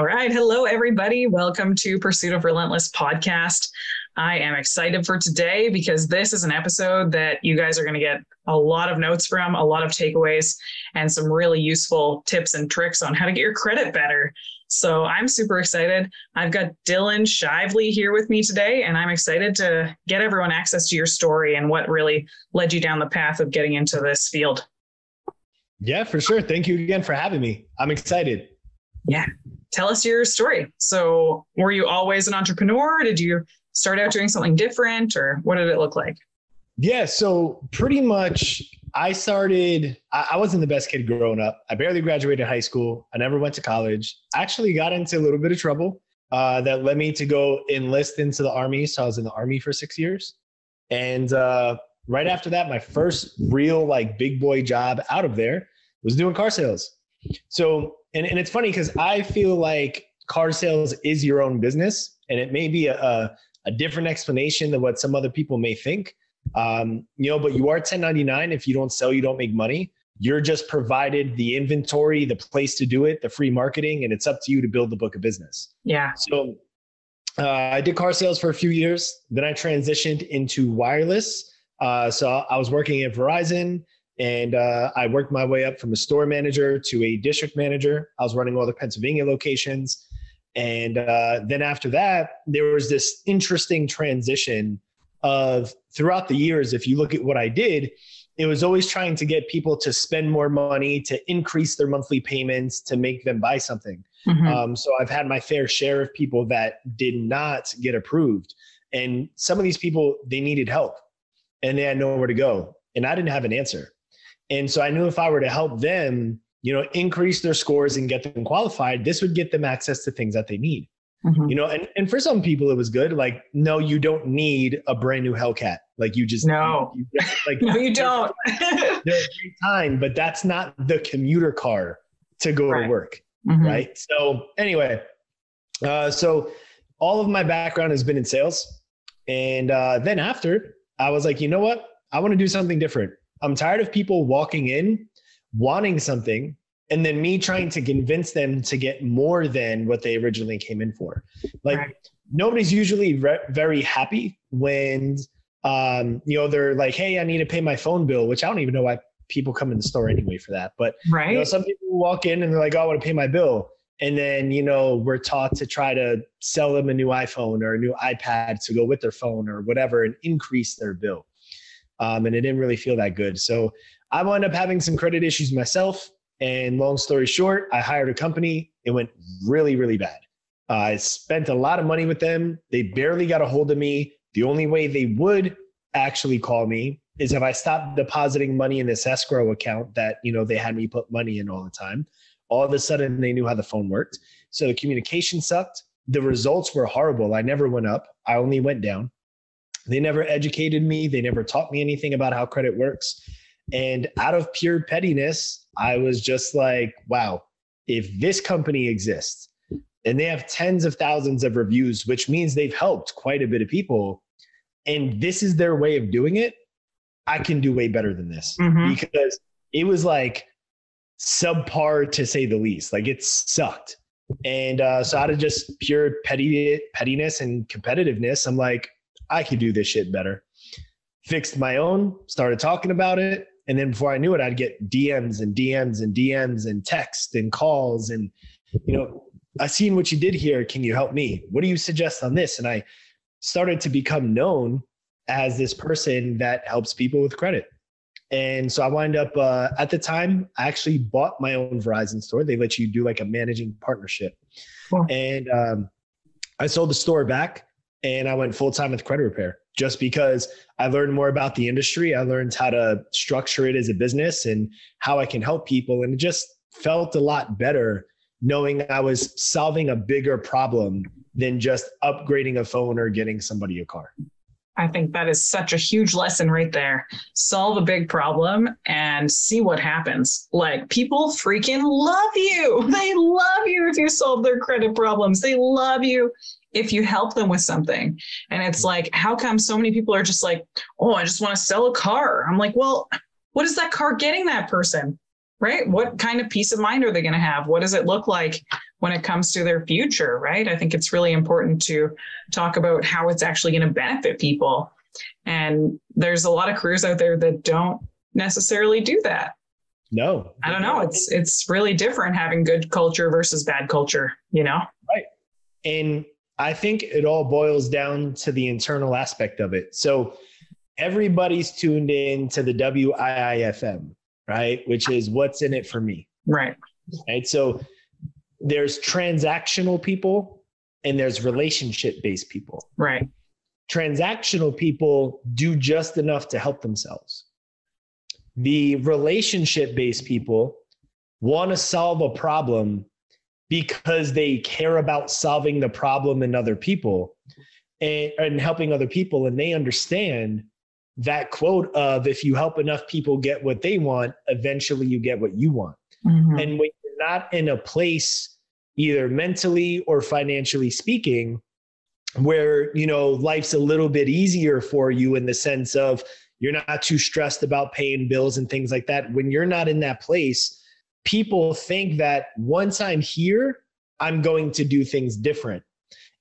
All right. Hello, everybody. Welcome to Pursuit of Relentless podcast. I am excited for today because this is an episode that you guys are going to get a lot of notes from, a lot of takeaways, and some really useful tips and tricks on how to get your credit better. So I'm super excited. I've got Dylan Shively here with me today, and I'm excited to get everyone access to your story and what really led you down the path of getting into this field. Yeah, for sure. Thank you again for having me. I'm excited. Yeah. Tell us your story. So, were you always an entrepreneur? Did you start out doing something different, or what did it look like? Yeah. So, pretty much, I started, I wasn't the best kid growing up. I barely graduated high school. I never went to college. I actually got into a little bit of trouble uh, that led me to go enlist into the Army. So, I was in the Army for six years. And uh, right after that, my first real, like, big boy job out of there was doing car sales. So, and, and it's funny because I feel like car sales is your own business and it may be a, a different explanation than what some other people may think. Um, you know, but you are 1099. If you don't sell, you don't make money. You're just provided the inventory, the place to do it, the free marketing, and it's up to you to build the book of business. Yeah. So uh, I did car sales for a few years. Then I transitioned into wireless. Uh, so I was working at Verizon and uh, I worked my way up from a store manager to a district manager. I was running all the Pennsylvania locations. And uh, then after that, there was this interesting transition of throughout the years. If you look at what I did, it was always trying to get people to spend more money, to increase their monthly payments, to make them buy something. Mm-hmm. Um, so I've had my fair share of people that did not get approved. And some of these people, they needed help and they had nowhere to go. And I didn't have an answer. And so I knew if I were to help them, you know, increase their scores and get them qualified, this would get them access to things that they need. Mm-hmm. You know, and, and for some people it was good. Like, no, you don't need a brand new Hellcat. Like you just no, you, you like no, you don't. Great time, but that's not the commuter car to go right. to work, mm-hmm. right? So anyway, uh, so all of my background has been in sales, and uh, then after I was like, you know what, I want to do something different. I'm tired of people walking in wanting something and then me trying to convince them to get more than what they originally came in for. Like right. nobody's usually re- very happy when um, you know they're like, "Hey, I need to pay my phone bill," which I don't even know why people come in the store anyway for that. But right. you know, some people walk in and they're like, "Oh, I want to pay my bill." And then, you know, we're taught to try to sell them a new iPhone or a new iPad to go with their phone or whatever and increase their bill um, and it didn't really feel that good. So I wound up having some credit issues myself. And long story short, I hired a company. It went really, really bad. Uh, I spent a lot of money with them. They barely got a hold of me. The only way they would actually call me is if I stopped depositing money in this escrow account that you know they had me put money in all the time. All of a sudden, they knew how the phone worked. So the communication sucked. The results were horrible. I never went up. I only went down. They never educated me. They never taught me anything about how credit works. And out of pure pettiness, I was just like, wow, if this company exists and they have tens of thousands of reviews, which means they've helped quite a bit of people, and this is their way of doing it, I can do way better than this mm-hmm. because it was like subpar to say the least. Like it sucked. And uh, so out of just pure petty pettiness and competitiveness, I'm like, I could do this shit better. Fixed my own, started talking about it. And then before I knew it, I'd get DMs and DMs and DMs and text and calls. And, you know, I seen what you did here. Can you help me? What do you suggest on this? And I started to become known as this person that helps people with credit. And so I wind up uh, at the time, I actually bought my own Verizon store. They let you do like a managing partnership. And um, I sold the store back and I went full time with credit repair just because I learned more about the industry. I learned how to structure it as a business and how I can help people. And it just felt a lot better knowing I was solving a bigger problem than just upgrading a phone or getting somebody a car. I think that is such a huge lesson right there. Solve a big problem and see what happens. Like people freaking love you. They love you if you solve their credit problems. They love you if you help them with something. And it's hmm. like, how come so many people are just like, oh, I just want to sell a car? I'm like, well, what is that car getting that person? Right? What kind of peace of mind are they going to have? What does it look like when it comes to their future, right? I think it's really important to talk about how it's actually going to benefit people. And there's a lot of careers out there that don't necessarily do that. No. I don't know. It's it's really different having good culture versus bad culture, you know? Right. And I think it all boils down to the internal aspect of it. So everybody's tuned in to the WIIFM, right? Which is what's in it for me. Right. Right. So there's transactional people and there's relationship based people. Right. Transactional people do just enough to help themselves. The relationship based people want to solve a problem because they care about solving the problem in other people and, and helping other people. And they understand that quote of if you help enough people get what they want, eventually you get what you want. Mm-hmm. And when you're not in a place, either mentally or financially speaking, where you know life's a little bit easier for you in the sense of you're not too stressed about paying bills and things like that. When you're not in that place, people think that once I'm here, I'm going to do things different.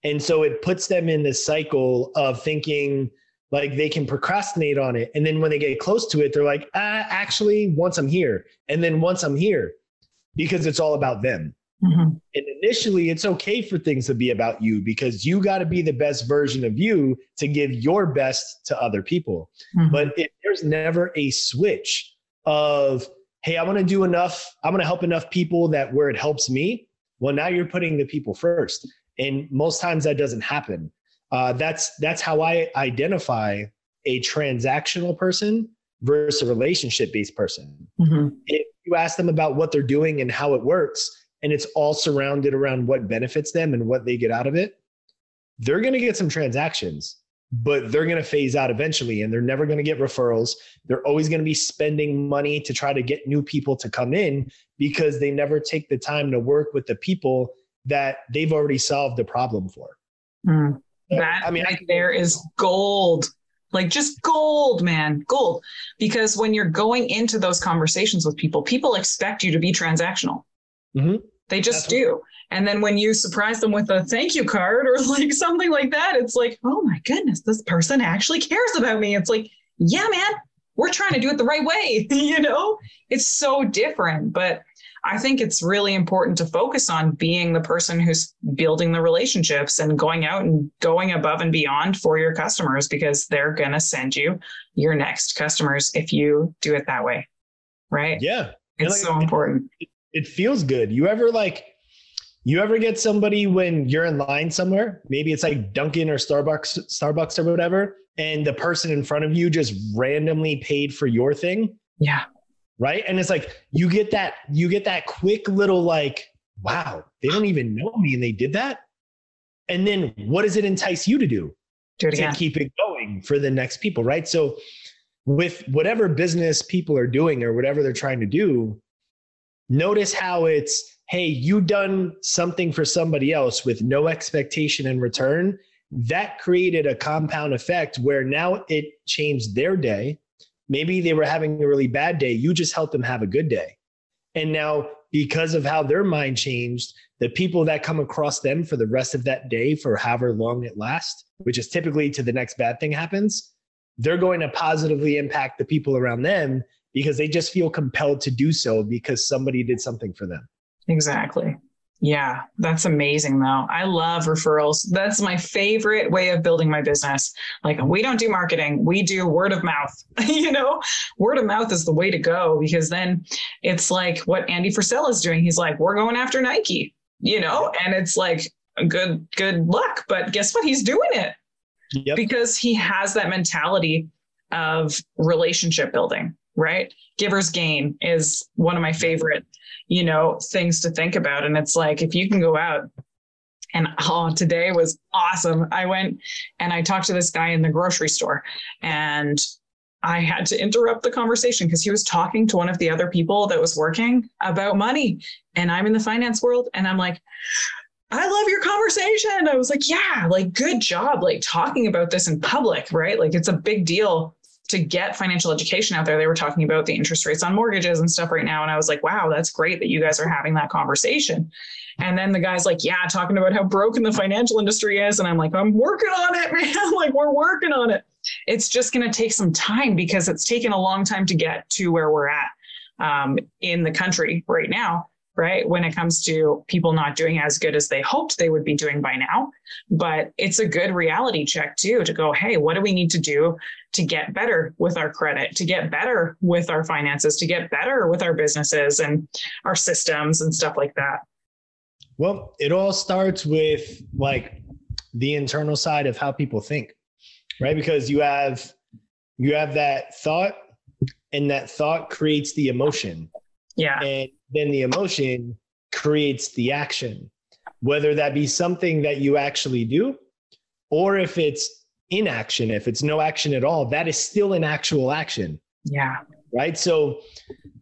And so it puts them in this cycle of thinking, like they can procrastinate on it and then when they get close to it they're like ah, actually once i'm here and then once i'm here because it's all about them mm-hmm. and initially it's okay for things to be about you because you got to be the best version of you to give your best to other people mm-hmm. but if there's never a switch of hey i want to do enough i'm going to help enough people that where it helps me well now you're putting the people first and most times that doesn't happen uh, that's that's how I identify a transactional person versus a relationship based person. Mm-hmm. If you ask them about what they're doing and how it works, and it's all surrounded around what benefits them and what they get out of it, they're going to get some transactions, but they're going to phase out eventually and they're never going to get referrals. They're always going to be spending money to try to get new people to come in because they never take the time to work with the people that they've already solved the problem for. Mm. That I mean, right there is gold. Like just gold, man, gold. Because when you're going into those conversations with people, people expect you to be transactional. Mm-hmm. They just That's do. And then when you surprise them with a thank you card or like something like that, it's like, oh my goodness, this person actually cares about me. It's like, yeah, man, we're trying to do it the right way. you know, it's so different. But I think it's really important to focus on being the person who's building the relationships and going out and going above and beyond for your customers because they're going to send you your next customers if you do it that way. Right. Yeah. It's like, so important. It, it feels good. You ever like, you ever get somebody when you're in line somewhere, maybe it's like Dunkin' or Starbucks, Starbucks or whatever, and the person in front of you just randomly paid for your thing? Yeah. Right? And it's like you get that you get that quick little like wow they don't even know me and they did that? And then what does it entice you to do, do it to keep it going for the next people right? So with whatever business people are doing or whatever they're trying to do notice how it's hey you done something for somebody else with no expectation in return that created a compound effect where now it changed their day Maybe they were having a really bad day. You just helped them have a good day. And now, because of how their mind changed, the people that come across them for the rest of that day, for however long it lasts, which is typically to the next bad thing happens, they're going to positively impact the people around them because they just feel compelled to do so because somebody did something for them. Exactly. Yeah, that's amazing though. I love referrals. That's my favorite way of building my business. Like we don't do marketing, we do word of mouth. you know, word of mouth is the way to go because then it's like what Andy Frisella is doing. He's like, we're going after Nike, you know, and it's like good good luck, but guess what? He's doing it. Yep. Because he has that mentality of relationship building, right? Giver's gain is one of my favorite you know, things to think about. And it's like, if you can go out and oh, today was awesome. I went and I talked to this guy in the grocery store and I had to interrupt the conversation because he was talking to one of the other people that was working about money. And I'm in the finance world and I'm like, I love your conversation. I was like, yeah, like good job, like talking about this in public, right? Like it's a big deal to get financial education out there. They were talking about the interest rates on mortgages and stuff right now. And I was like, wow, that's great that you guys are having that conversation. And then the guy's like, yeah, talking about how broken the financial industry is. And I'm like, I'm working on it, man. like, we're working on it. It's just going to take some time because it's taken a long time to get to where we're at um, in the country right now right? When it comes to people not doing as good as they hoped they would be doing by now. But it's a good reality check too to go, hey, what do we need to do to get better with our credit, to get better with our finances, to get better with our businesses and our systems and stuff like that? Well, it all starts with like the internal side of how people think, right? Because you have you have that thought and that thought creates the emotion. Yeah. And then the emotion creates the action, whether that be something that you actually do or if it's inaction, if it's no action at all, that is still an actual action. Yeah. Right. So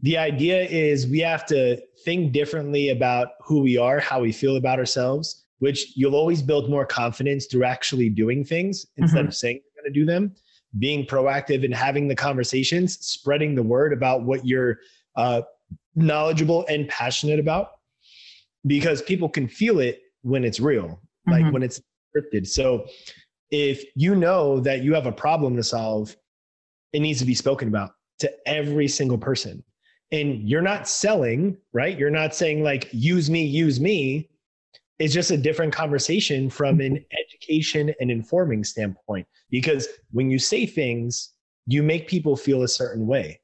the idea is we have to think differently about who we are, how we feel about ourselves, which you'll always build more confidence through actually doing things instead mm-hmm. of saying you're going to do them, being proactive and having the conversations, spreading the word about what you're uh, knowledgeable and passionate about because people can feel it when it's real, like mm-hmm. when it's scripted. So if you know that you have a problem to solve, it needs to be spoken about to every single person. And you're not selling, right? You're not saying like, use me, use me. It's just a different conversation from an education and informing standpoint. Because when you say things, you make people feel a certain way.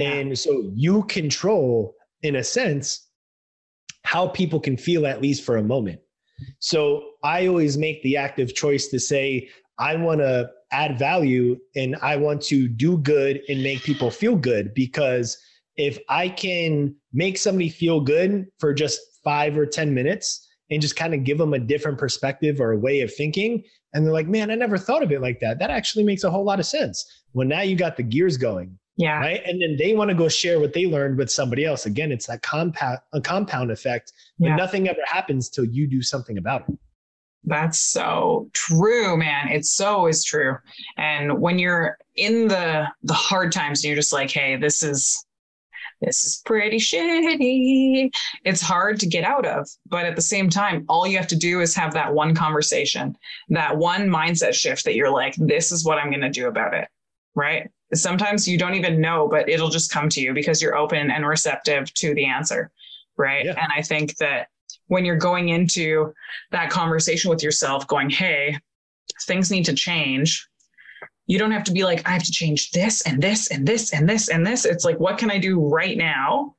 And so you control, in a sense, how people can feel at least for a moment. So I always make the active choice to say, I want to add value and I want to do good and make people feel good because if I can make somebody feel good for just five or 10 minutes and just kind of give them a different perspective or a way of thinking, and they're like, man, I never thought of it like that. That actually makes a whole lot of sense. Well, now you got the gears going. Yeah. Right. And then they want to go share what they learned with somebody else. Again, it's that compound a compound effect, but yeah. nothing ever happens till you do something about it. That's so true, man. It's so is true. And when you're in the the hard times and you're just like, hey, this is this is pretty shitty. It's hard to get out of. But at the same time, all you have to do is have that one conversation, that one mindset shift that you're like, this is what I'm going to do about it. Right sometimes you don't even know, but it'll just come to you because you're open and receptive to the answer. Right. Yeah. And I think that when you're going into that conversation with yourself, going, hey, things need to change. You don't have to be like, I have to change this and this and this and this and this. It's like, what can I do right now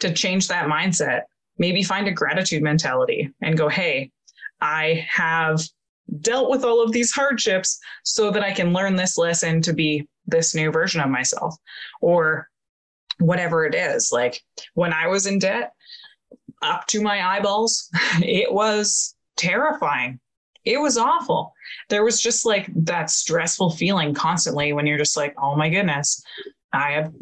to change that mindset? Maybe find a gratitude mentality and go, hey, I have dealt with all of these hardships so that I can learn this lesson to be this new version of myself or whatever it is. Like when I was in debt, up to my eyeballs, it was terrifying. It was awful. There was just like that stressful feeling constantly when you're just like, oh my goodness, I have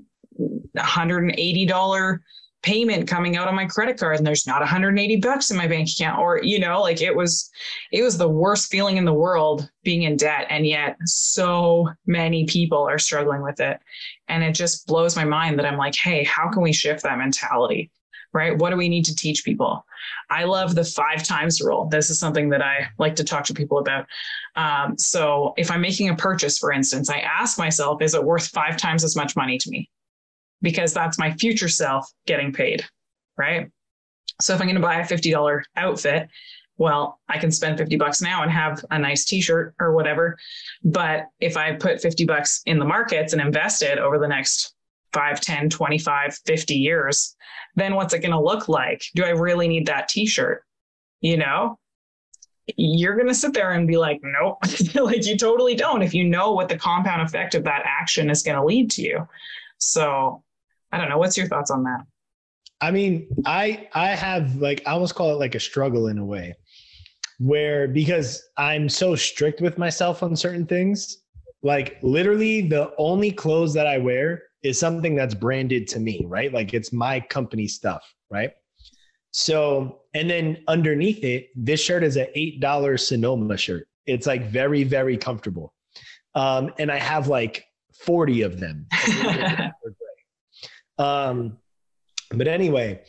$180 payment coming out on my credit card and there's not 180 bucks in my bank account or you know like it was it was the worst feeling in the world being in debt and yet so many people are struggling with it. And it just blows my mind that I'm like hey how can we shift that mentality right? What do we need to teach people? I love the five times rule. This is something that I like to talk to people about. Um, so if I'm making a purchase for instance I ask myself is it worth five times as much money to me because that's my future self getting paid, right? So if I'm going to buy a $50 outfit, well, I can spend 50 bucks now and have a nice t-shirt or whatever. But if I put 50 bucks in the markets and invest it over the next 5, 10, 25, 50 years, then what's it going to look like? Do I really need that t-shirt? You know? You're going to sit there and be like, nope, like you totally don't if you know what the compound effect of that action is going to lead to you. So I don't know. What's your thoughts on that? I mean, I I have like I almost call it like a struggle in a way where because I'm so strict with myself on certain things, like literally the only clothes that I wear is something that's branded to me, right? Like it's my company stuff, right? So, and then underneath it, this shirt is an $8 Sonoma shirt. It's like very, very comfortable. Um, and I have like 40 of them. um, but anyway,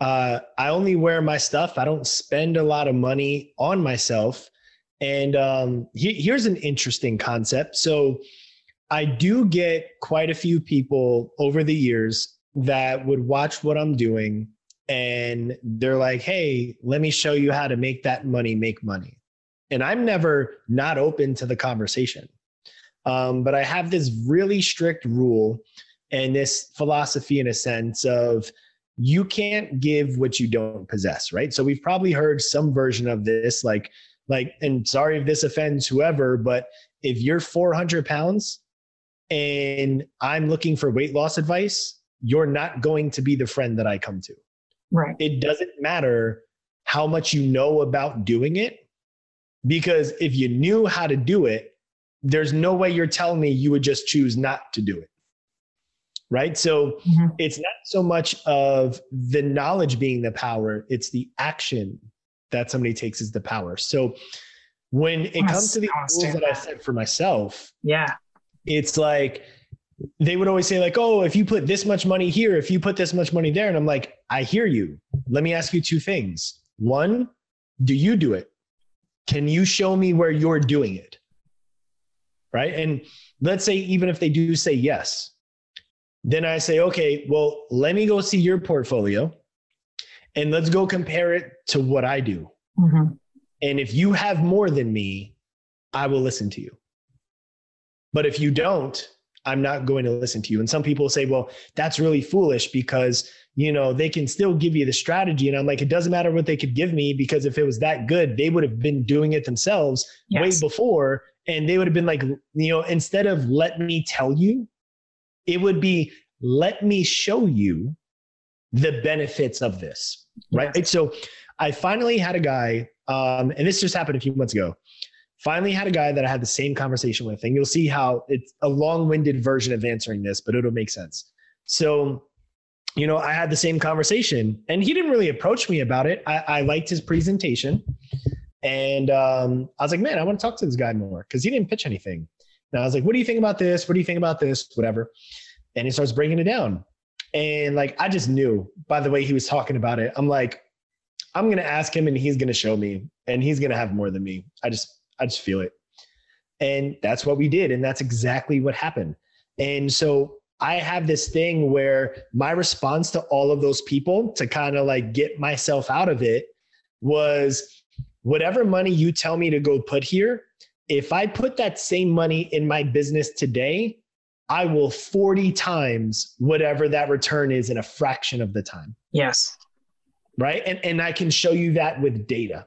uh, I only wear my stuff. I don't spend a lot of money on myself. And um, he, here's an interesting concept. So I do get quite a few people over the years that would watch what I'm doing and they're like, hey, let me show you how to make that money make money. And I'm never not open to the conversation. Um, but I have this really strict rule and this philosophy in a sense of you can't give what you don't possess, right? So we've probably heard some version of this, like, like, and sorry if this offends whoever, but if you're 400 pounds and I'm looking for weight loss advice, you're not going to be the friend that I come to. Right. It doesn't matter how much you know about doing it, because if you knew how to do it, there's no way you're telling me you would just choose not to do it. Right. So mm-hmm. it's not so much of the knowledge being the power, it's the action that somebody takes is the power. So when it comes to the rules that I set for myself, yeah, it's like they would always say like oh if you put this much money here if you put this much money there and i'm like i hear you. Let me ask you two things. One do you do it? Can you show me where you're doing it? Right? And let's say even if they do say yes then i say okay well let me go see your portfolio and let's go compare it to what i do mm-hmm. and if you have more than me i will listen to you but if you don't I'm not going to listen to you. And some people say, well, that's really foolish because, you know, they can still give you the strategy. And I'm like, it doesn't matter what they could give me because if it was that good, they would have been doing it themselves yes. way before. And they would have been like, you know, instead of let me tell you, it would be let me show you the benefits of this. Right. Yes. So I finally had a guy, um, and this just happened a few months ago finally had a guy that I had the same conversation with, and you'll see how it's a long-winded version of answering this, but it'll make sense. So, you know, I had the same conversation, and he didn't really approach me about it. I, I liked his presentation, and um, I was like, man, I want to talk to this guy more because he didn't pitch anything. And I was like, what do you think about this? What do you think about this? Whatever. And he starts breaking it down. And like, I just knew by the way he was talking about it. I'm like, I'm going to ask him and he's going to show me and he's going to have more than me. I just, I just feel it. And that's what we did. And that's exactly what happened. And so I have this thing where my response to all of those people to kind of like get myself out of it was whatever money you tell me to go put here, if I put that same money in my business today, I will 40 times whatever that return is in a fraction of the time. Yes. Right. And, and I can show you that with data,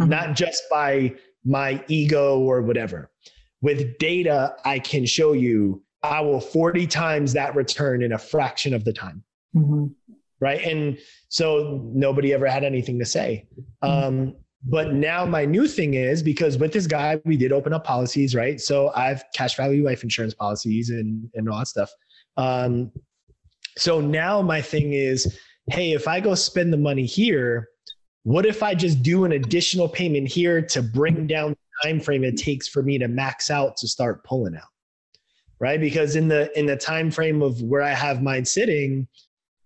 mm-hmm. not just by my ego or whatever. With data, I can show you I will 40 times that return in a fraction of the time. Mm-hmm. Right. And so nobody ever had anything to say. Mm-hmm. Um, but now my new thing is because with this guy, we did open up policies, right? So I've cash value life insurance policies and, and all that stuff. Um, so now my thing is, hey, if I go spend the money here, what if I just do an additional payment here to bring down the time frame it takes for me to max out to start pulling out? Right? Because in the in the time frame of where I have mine sitting,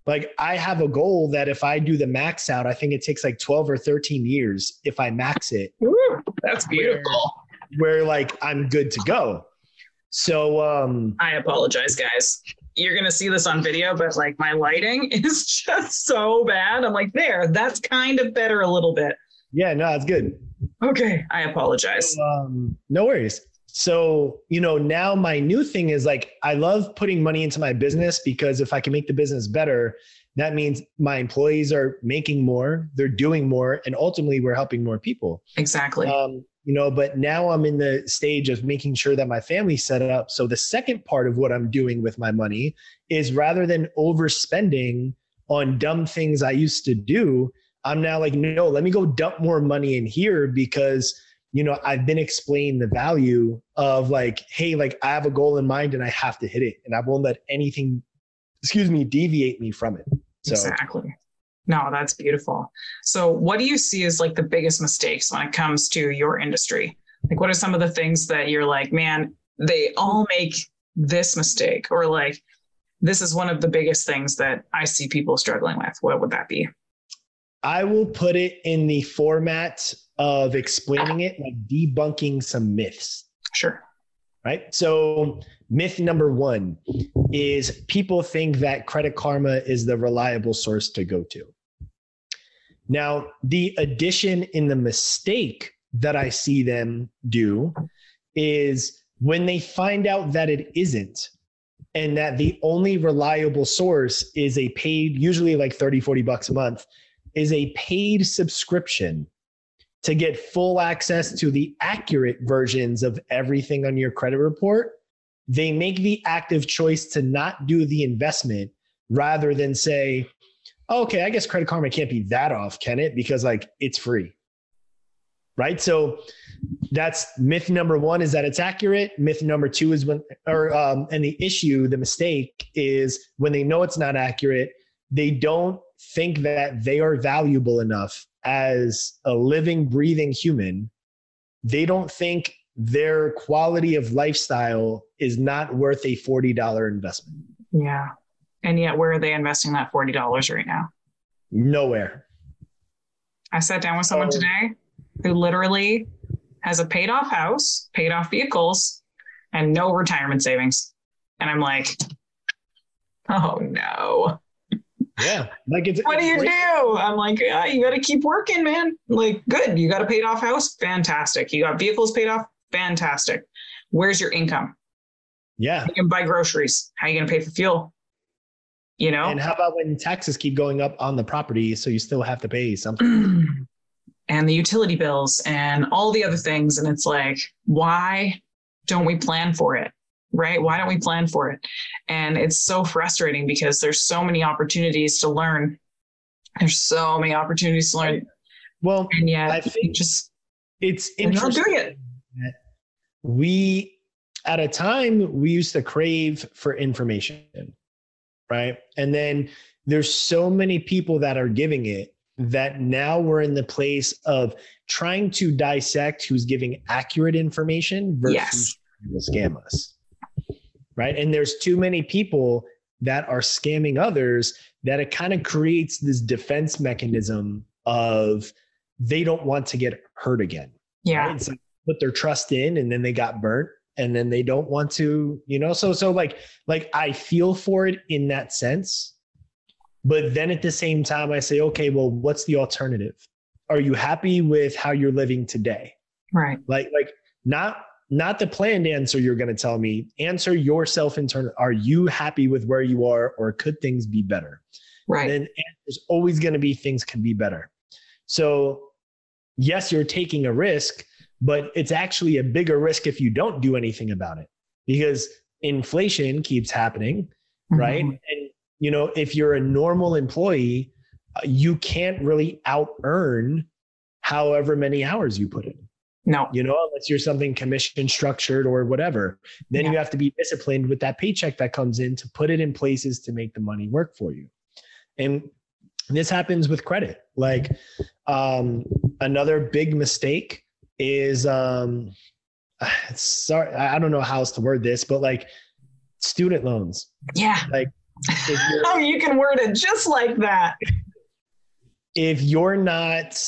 like I have a goal that if I do the max out, I think it takes like 12 or 13 years if I max it. Ooh, that's beautiful. Where, where like I'm good to go. So um I apologize, guys you're gonna see this on video, but like my lighting is just so bad. I'm like, there, that's kind of better a little bit. Yeah, no, it's good. Okay, I apologize. So, um, no worries. So, you know, now my new thing is like I love putting money into my business because if I can make the business better, that means my employees are making more, they're doing more, and ultimately we're helping more people. Exactly. Um, you know but now i'm in the stage of making sure that my family's set up so the second part of what i'm doing with my money is rather than overspending on dumb things i used to do i'm now like no let me go dump more money in here because you know i've been explained the value of like hey like i have a goal in mind and i have to hit it and i won't let anything excuse me deviate me from it so exactly no, that's beautiful. So, what do you see as like the biggest mistakes when it comes to your industry? Like, what are some of the things that you're like, man, they all make this mistake or like this is one of the biggest things that I see people struggling with, what would that be? I will put it in the format of explaining it, like debunking some myths. Sure. Right. So, myth number one is people think that Credit Karma is the reliable source to go to. Now, the addition in the mistake that I see them do is when they find out that it isn't, and that the only reliable source is a paid, usually like 30, 40 bucks a month, is a paid subscription to get full access to the accurate versions of everything on your credit report, they make the active choice to not do the investment rather than say, okay, I guess Credit Karma can't be that off, can it? Because like it's free. Right. So that's myth number one is that it's accurate. Myth number two is when, or, um, and the issue, the mistake is when they know it's not accurate, they don't think that they are valuable enough as a living, breathing human. They don't think their quality of lifestyle is not worth a $40 investment. Yeah. And yet, where are they investing that $40 right now? Nowhere. I sat down with someone oh. today who literally has a paid off house, paid off vehicles, and no retirement savings. And I'm like, oh no. Yeah. Like it's what do you great. do? I'm like, yeah, you got to keep working, man. Like, good. You got a paid off house? Fantastic. You got vehicles paid off? Fantastic. Where's your income? Yeah. You can buy groceries. How are you going to pay for fuel? You know? And how about when taxes keep going up on the property? So you still have to pay something. and the utility bills and all the other things. And it's like, why don't we plan for it? Right? Why don't we plan for it? And it's so frustrating because there's so many opportunities to learn. There's so many opportunities to learn. Well, and yet I think just it's interesting. Not doing it. We at a time we used to crave for information, right? And then there's so many people that are giving it that now we're in the place of trying to dissect who's giving accurate information versus yes. will scam us right? And there's too many people that are scamming others that it kind of creates this defense mechanism of they don't want to get hurt again. Yeah. Right? So put their trust in and then they got burnt and then they don't want to, you know, so so like like I feel for it in that sense. But then at the same time I say, okay, well, what's the alternative? Are you happy with how you're living today? Right. Like like not not the planned answer you're going to tell me. Answer yourself internally. Are you happy with where you are, or could things be better? Right. And there's always going to be things can be better. So, yes, you're taking a risk, but it's actually a bigger risk if you don't do anything about it because inflation keeps happening, mm-hmm. right? And you know, if you're a normal employee, uh, you can't really out earn however many hours you put in. No. You know, unless you're something commission structured or whatever. Then yeah. you have to be disciplined with that paycheck that comes in to put it in places to make the money work for you. And this happens with credit. Like um, another big mistake is um, sorry, I don't know how else to word this, but like student loans. Yeah. Like oh, you can word it just like that. If you're not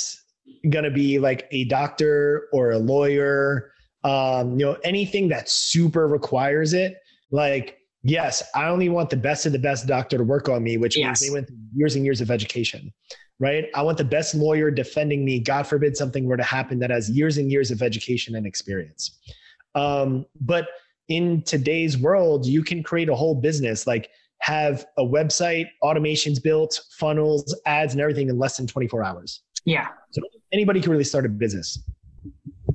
going to be like a doctor or a lawyer, um, you know, anything that super requires it. Like, yes, I only want the best of the best doctor to work on me, which yes. means they went through years and years of education, right? I want the best lawyer defending me. God forbid something were to happen that has years and years of education and experience. Um, but in today's world, you can create a whole business, like have a website, automations built, funnels, ads, and everything in less than 24 hours. Yeah. So anybody can really start a business.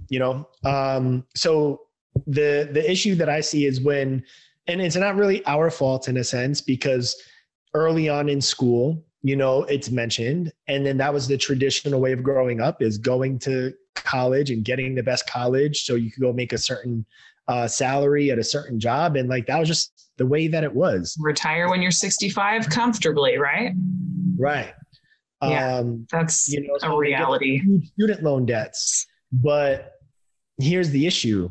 You know, um, so the the issue that I see is when, and it's not really our fault in a sense because early on in school, you know, it's mentioned, and then that was the traditional way of growing up is going to college and getting the best college so you could go make a certain uh, salary at a certain job, and like that was just the way that it was. Retire when you're 65 comfortably, right? Right. Yeah, um, that's you know, so a reality. Student loan debts, but here's the issue: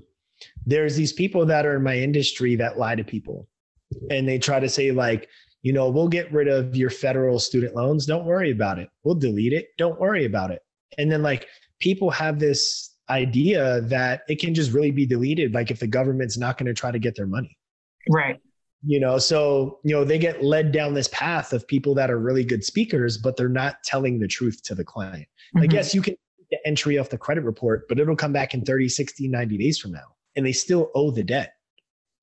there's these people that are in my industry that lie to people. And they try to say like you know we'll get rid of your federal student loans. Don't worry about it. We'll delete it. Don't worry about it. And then like people have this idea that it can just really be deleted like if the government's not going to try to get their money. Right you know so you know they get led down this path of people that are really good speakers but they're not telling the truth to the client. Mm-hmm. like yes you can get entry off the credit report but it'll come back in 30 60 90 days from now and they still owe the debt.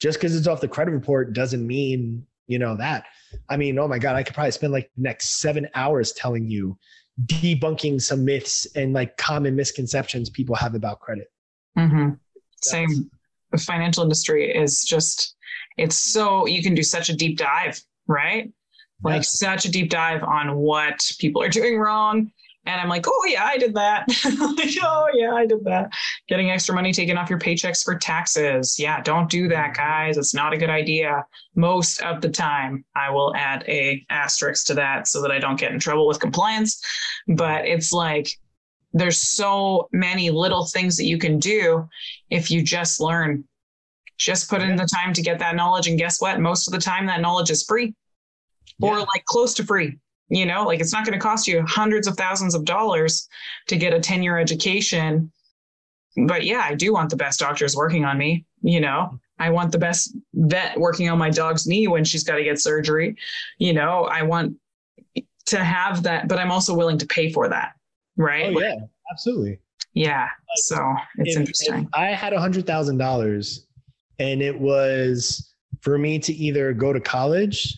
Just because it's off the credit report doesn't mean you know that. I mean oh my god i could probably spend like the next seven hours telling you debunking some myths and like common misconceptions people have about credit. Mm-hmm. same. the financial industry is just it's so you can do such a deep dive, right? Like yes. such a deep dive on what people are doing wrong. And I'm like, oh yeah, I did that. like, oh yeah, I did that. Getting extra money taken off your paychecks for taxes. Yeah, don't do that, guys. It's not a good idea. Most of the time, I will add a asterisk to that so that I don't get in trouble with compliance. But it's like there's so many little things that you can do if you just learn just put in the time to get that knowledge. And guess what? Most of the time, that knowledge is free or yeah. like close to free. You know, like it's not going to cost you hundreds of thousands of dollars to get a 10 year education. But yeah, I do want the best doctors working on me. You know, I want the best vet working on my dog's knee when she's got to get surgery. You know, I want to have that, but I'm also willing to pay for that. Right. Oh, yeah, absolutely. Yeah. So it's if, interesting. If I had a hundred thousand dollars and it was for me to either go to college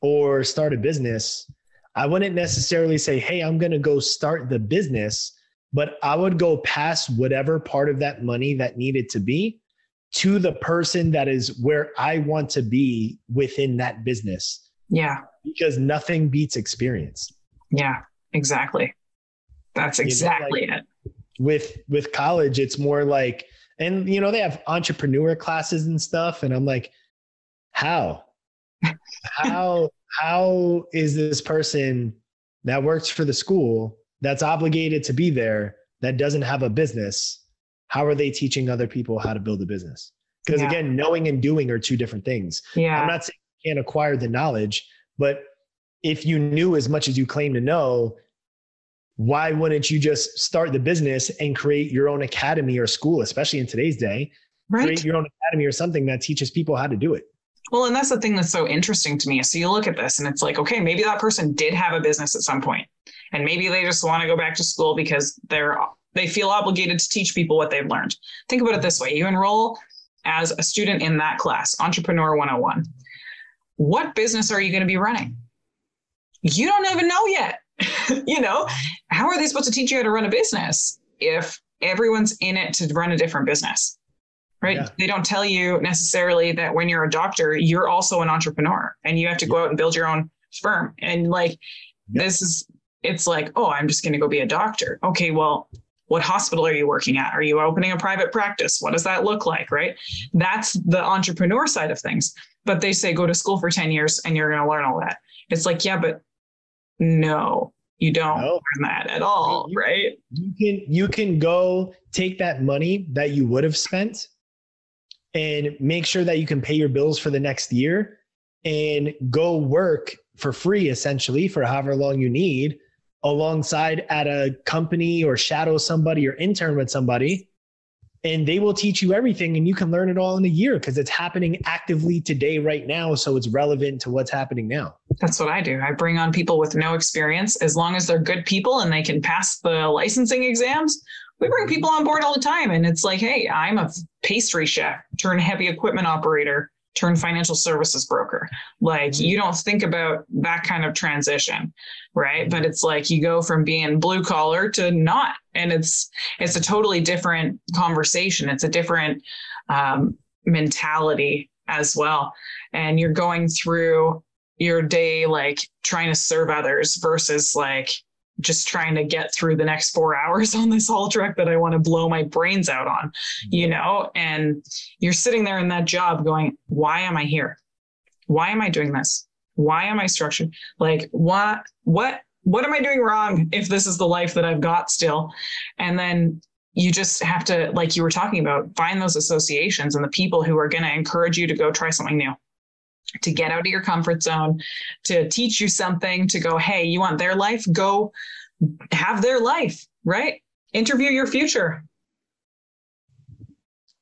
or start a business. I wouldn't necessarily say, Hey, I'm going to go start the business, but I would go past whatever part of that money that needed to be to the person that is where I want to be within that business. Yeah. Because nothing beats experience. Yeah, exactly. That's exactly you know, like it. With with college, it's more like and you know they have entrepreneur classes and stuff and i'm like how how how is this person that works for the school that's obligated to be there that doesn't have a business how are they teaching other people how to build a business because yeah. again knowing and doing are two different things yeah i'm not saying you can't acquire the knowledge but if you knew as much as you claim to know why wouldn't you just start the business and create your own academy or school, especially in today's day? Right. Create your own academy or something that teaches people how to do it. Well, and that's the thing that's so interesting to me. So you look at this and it's like, okay, maybe that person did have a business at some point, and maybe they just want to go back to school because they're they feel obligated to teach people what they've learned. Think about it this way: you enroll as a student in that class, Entrepreneur 101. What business are you going to be running? You don't even know yet. you know, how are they supposed to teach you how to run a business if everyone's in it to run a different business? Right. Yeah. They don't tell you necessarily that when you're a doctor, you're also an entrepreneur and you have to go out and build your own firm. And like, yeah. this is, it's like, oh, I'm just going to go be a doctor. Okay. Well, what hospital are you working at? Are you opening a private practice? What does that look like? Right. That's the entrepreneur side of things. But they say go to school for 10 years and you're going to learn all that. It's like, yeah, but no, you don't no. learn that at all, you, right? You can you can go take that money that you would have spent and make sure that you can pay your bills for the next year and go work for free essentially for however long you need alongside at a company or shadow somebody or intern with somebody and they will teach you everything and you can learn it all in a year because it's happening actively today right now so it's relevant to what's happening now that's what i do i bring on people with no experience as long as they're good people and they can pass the licensing exams we bring people on board all the time and it's like hey i'm a pastry chef turn heavy equipment operator turn financial services broker. Like mm-hmm. you don't think about that kind of transition, right? But it's like you go from being blue collar to not, and it's it's a totally different conversation. It's a different um, mentality as well, and you're going through your day like trying to serve others versus like just trying to get through the next four hours on this haul truck that I want to blow my brains out on, you know? And you're sitting there in that job going, why am I here? Why am I doing this? Why am I structured? Like, what, what, what am I doing wrong if this is the life that I've got still? And then you just have to, like you were talking about, find those associations and the people who are going to encourage you to go try something new, to get out of your comfort zone, to teach you something, to go, hey, you want their life? Go have their life, right? Interview your future.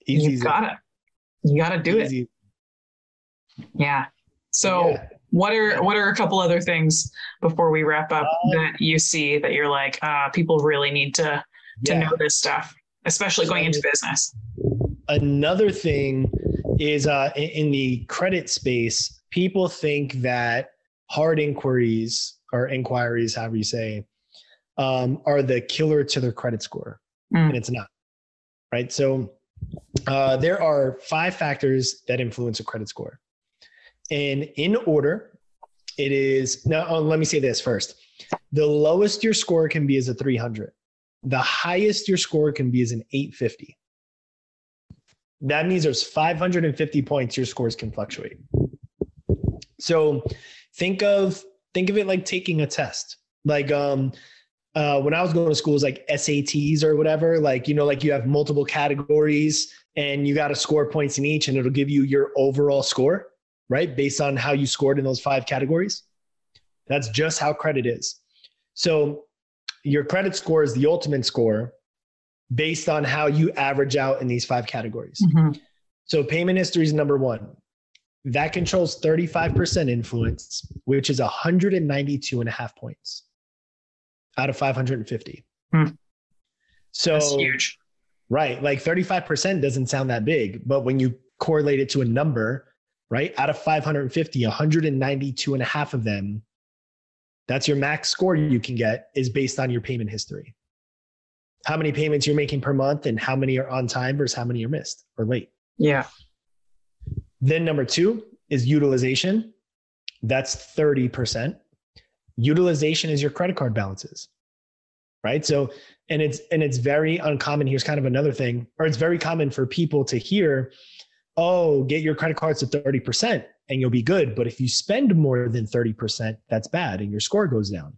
Easy. You got it. You got to do Easy. it. Yeah. So, Yeah. what are what are a couple other things before we wrap up Um, that you see that you're like, uh, people really need to to Yeah. know this stuff, especially going into business? Another thing is uh, in, the credit space, people think that hard inquiries or inquiries, however you say, um, are the killer to their credit score, Mm. and it's not. Right. So uh, there are five factors that influence a credit score, and in order, it is now. Oh, let me say this first: the lowest your score can be is a 300. The highest your score can be is an 850. That means there's 550 points your scores can fluctuate. So think of think of it like taking a test. Like um uh when I was going to schools like SATs or whatever, like you know, like you have multiple categories and you got to score points in each and it'll give you your overall score, right? Based on how you scored in those five categories. That's just how credit is. So your credit score is the ultimate score based on how you average out in these five categories. Mhm. So payment history is number one. That controls 35% influence, which is 192 and a half points out of 550. Hmm. So That's huge. Right. Like 35% doesn't sound that big, but when you correlate it to a number, right, out of 550, 192 and a half of them, that's your max score you can get is based on your payment history. How many payments you're making per month and how many are on time versus how many are missed or late. Yeah. Then number two is utilization. That's 30%. Utilization is your credit card balances. Right. So, and it's and it's very uncommon. Here's kind of another thing, or it's very common for people to hear, oh, get your credit cards to 30% and you'll be good. But if you spend more than 30%, that's bad and your score goes down.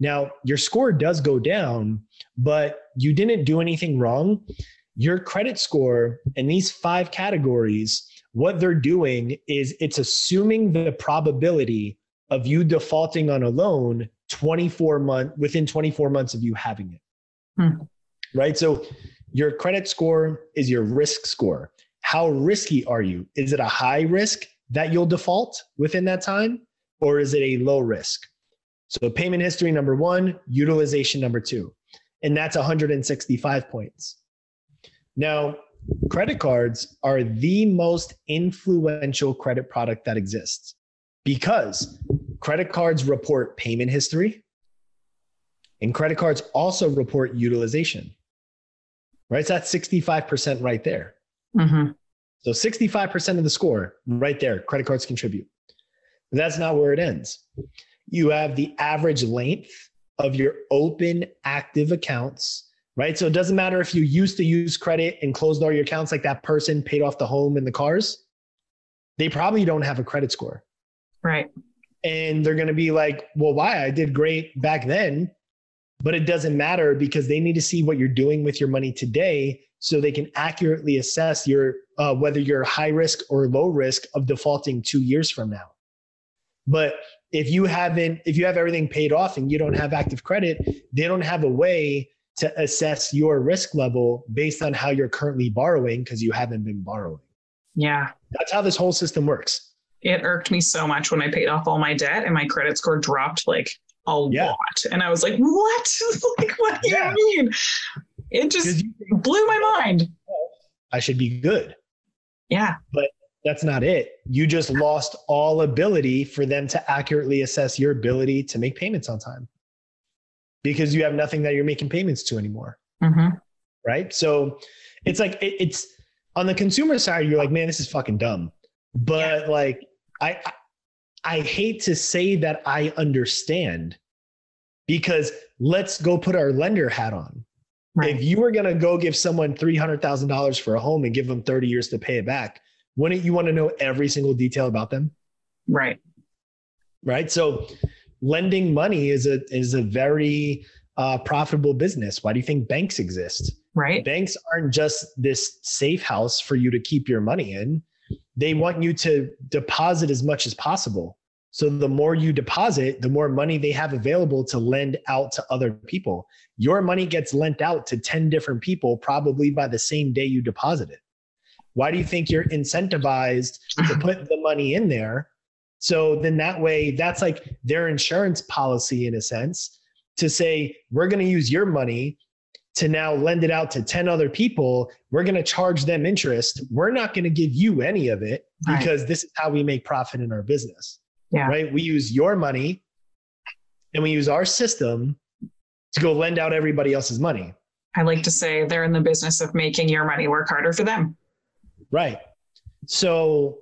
Now, your score does go down, but you didn't do anything wrong. Your credit score in these five categories what they're doing is it's assuming the probability of you defaulting on a loan 24 month within 24 months of you having it. Hmm. right? So your credit score is your risk score. How risky are you? Is it a high risk that you'll default within that time or is it a low risk so payment history number one utilization number two and that's 165 points now credit cards are the most influential credit product that exists because credit cards report payment history and credit cards also report utilization. Right? So that's 65% right there. hmm So 65% of the score right there, credit cards contribute. But that's not where it ends. You have the average length of your open active accounts right? So it doesn't matter if you used to use credit and closed all your accounts like that person paid off the home and the cars. They probably don't have a credit score. Right. And they're going to be like, well, why? I did great back then. But it doesn't matter because they need to see what you're doing with your money today so they can accurately assess your uh, whether you're high risk or low risk of defaulting two years from now. But if you haven't, if you have everything paid off and you don't have active credit, they don't have a way to assess your risk level based on how you're currently borrowing because you haven't been borrowing. Yeah. That's how this whole system works. It irked me so much when I paid off all my debt and my credit score dropped like a Yeah. lot. And I was like, what? like, what do Yeah. you mean? It just blew my mind. I should be good. Yeah. That's not it. You just lost all ability for them to accurately assess your ability to make payments on time because you have nothing that you're making payments to anymore. hmm Right. So it's like, it, it's on the consumer side, you're like, man, this is fucking dumb. But like, I, I- I hate to say that I understand because let's go put our lender hat on. Right. If you were going to go give someone $300,000 for a home and give them 30 years to pay it back, wouldn't you want to know every single detail about them? Right. Right. So lending money is a, is a very uh, profitable business? Why do you think banks exist? Right. Banks aren't just this safe house for you to keep your money in. They want you to deposit as much as possible. So the more you deposit, the more money they have available to lend out to other people. Your money gets lent out to 10 different people probably by the same day you deposit it. Why do you think you're incentivized to put the money in there? So then that way, that's like their insurance policy in a sense to say, we're going to use your money to now lend it out to 10 other people. We're going to charge them interest. We're not going to give you any of it because right. this is how we make profit in our business. Yeah. Right. We use your money and we use our system to go lend out everybody else's money. I like to say they're in the business of making your money work harder for them. Right. So,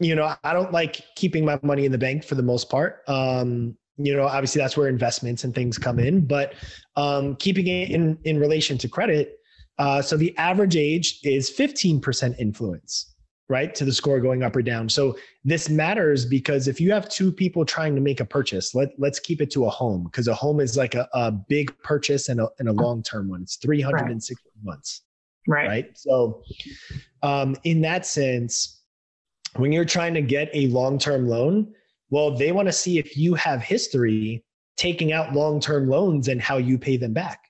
you know, I don't like keeping my money in the bank for the most part. Um, you know, obviously that's where investments and things come in, but um, keeping it in in relation to credit. Uh, so the average age is 15% influence, right, to the score going up or down. So this matters because if you have two people trying to make a purchase, let let's keep it to a home because a home is like a, a big purchase and a, and a long term one. It's 360 right. months. Right. Right. So, um, in that sense, when you're trying to get a long term loan, well, they want to see if you have history taking out long term loans and how you pay them back.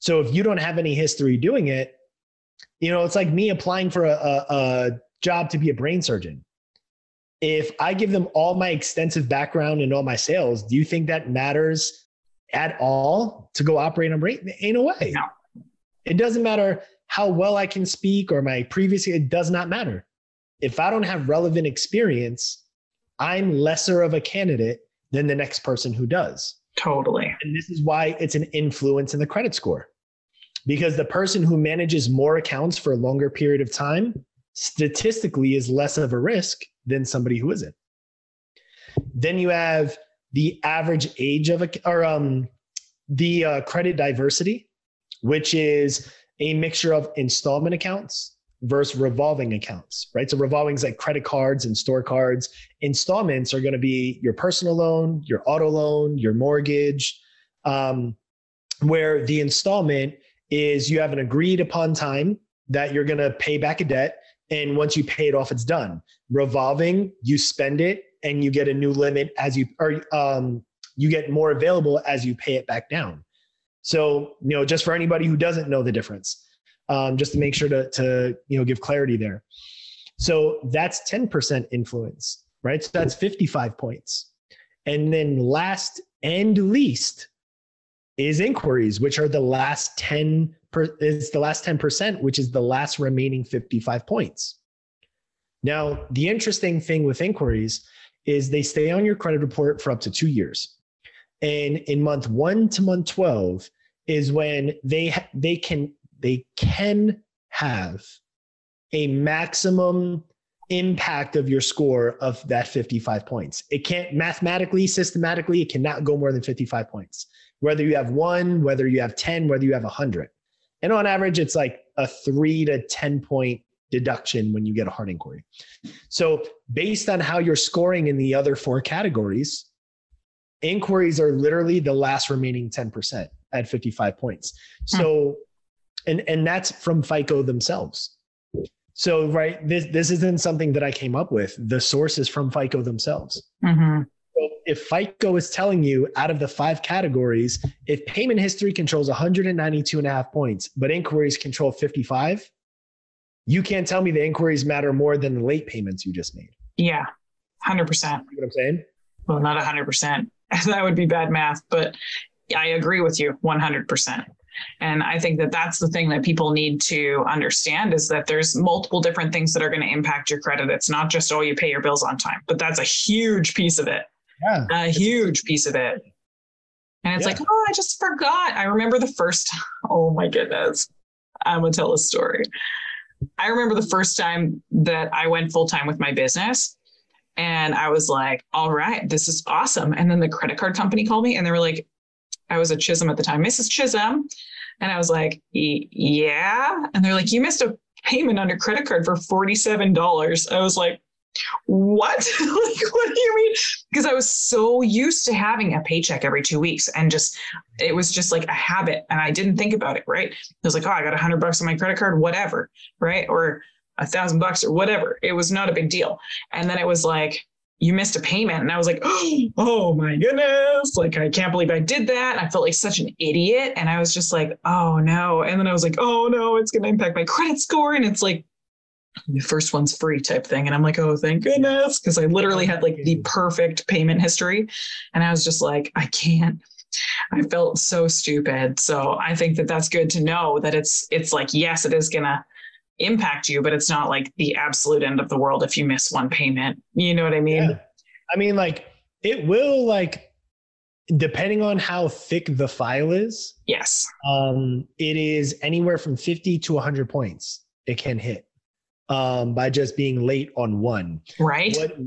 So, if you don't have any history doing it, you know, it's like me applying for a, a, a job to be a brain surgeon. If I give them all my extensive background and all my sales, do you think that matters at all to go operate on brain? Ain't no way. No. It doesn't matter how well I can speak or my previous, it does not matter. If I don't have relevant experience, I'm lesser of a candidate than the next person who does. Totally. And this is why it's an influence in the credit score. Because the person who manages more accounts for a longer period of time statistically is less of a risk than somebody who isn't. Then you have the average age of a or um the uh, credit diversity, which is a mixture of installment accounts versus revolving accounts, right? So revolving is like credit cards and store cards. Installments are going to be your personal loan, your auto loan, your mortgage, um, where the installment is you have an agreed upon time that you're going to pay back a debt. And once you pay it off, it's done. Revolving, you spend it and you get a new limit as you, or um, you get more available as you pay it back down. So, you know, just for anybody who doesn't know the difference, um, just to make sure to, to, you know, give clarity there. So that's 10% influence, right? So that's 55 points. And then last and least is inquiries, which are the last 10 per, is the last 10%, which is the last remaining 55 points. Now, the interesting thing with inquiries is they stay on your credit report for up to two years. And in month one to month 12 is when they, they can, they can have a maximum impact of your score of that 55 points. It can't mathematically, systematically, it cannot go more than 55 points. Whether you have one, whether you have 10, whether you have 100. And on average, it's like a three to 10 point deduction when you get a hard inquiry. So, based on how you're scoring in the other four categories, inquiries are literally the last remaining 10% at 55 points. Hmm. So, and and that's from FICO themselves. So, right, this this isn't something that I came up with. The source is from FICO themselves. Mm-hmm. So if FICO is telling you out of the five categories, if payment history controls 192 and a half points, but inquiries control 55, you can't tell me the inquiries matter more than the late payments you just made. Yeah, 100%. You know what I'm saying? Well, not 100%. that would be bad math, but I agree with you 100%. And I think that that's the thing that people need to understand is that there's multiple different things that are going to impact your credit. It's not just, oh, you pay your bills on time, but that's a huge piece of it. Yeah. A huge piece of it. And it's yeah. like, oh, I just forgot. I remember the first, oh my goodness. I'm going to tell a story. I remember the first time that I went full time with my business and I was like, all right, this is awesome. And then the credit card company called me and they were like, I was a Chisholm at the time, Mrs. Chisholm. And I was like, yeah. And they're like, you missed a payment on your credit card for $47. I was like, what? like, what do you mean? Because I was so used to having a paycheck every two weeks and just, it was just like a habit. And I didn't think about it, right? It was like, oh, I got a hundred bucks on my credit card, whatever, right? Or a thousand bucks or whatever. It was not a big deal. And then it was like, you missed a payment. And I was like, oh my goodness. Like, I can't believe I did that. And I felt like such an idiot. And I was just like, oh no. And then I was like, oh no, it's going to impact my credit score. And it's like, the first one's free type thing. And I'm like, oh, thank goodness. Cause I literally had like the perfect payment history. And I was just like, I can't. I felt so stupid. So I think that that's good to know that it's, it's like, yes, it is going to impact you, but it's not like the absolute end of the world if you miss one payment. You know what I mean? Yeah. I mean, like it will like depending on how thick the file is. Yes. Um, it is anywhere from 50 to 100 points it can hit um, by just being late on one. Right. What,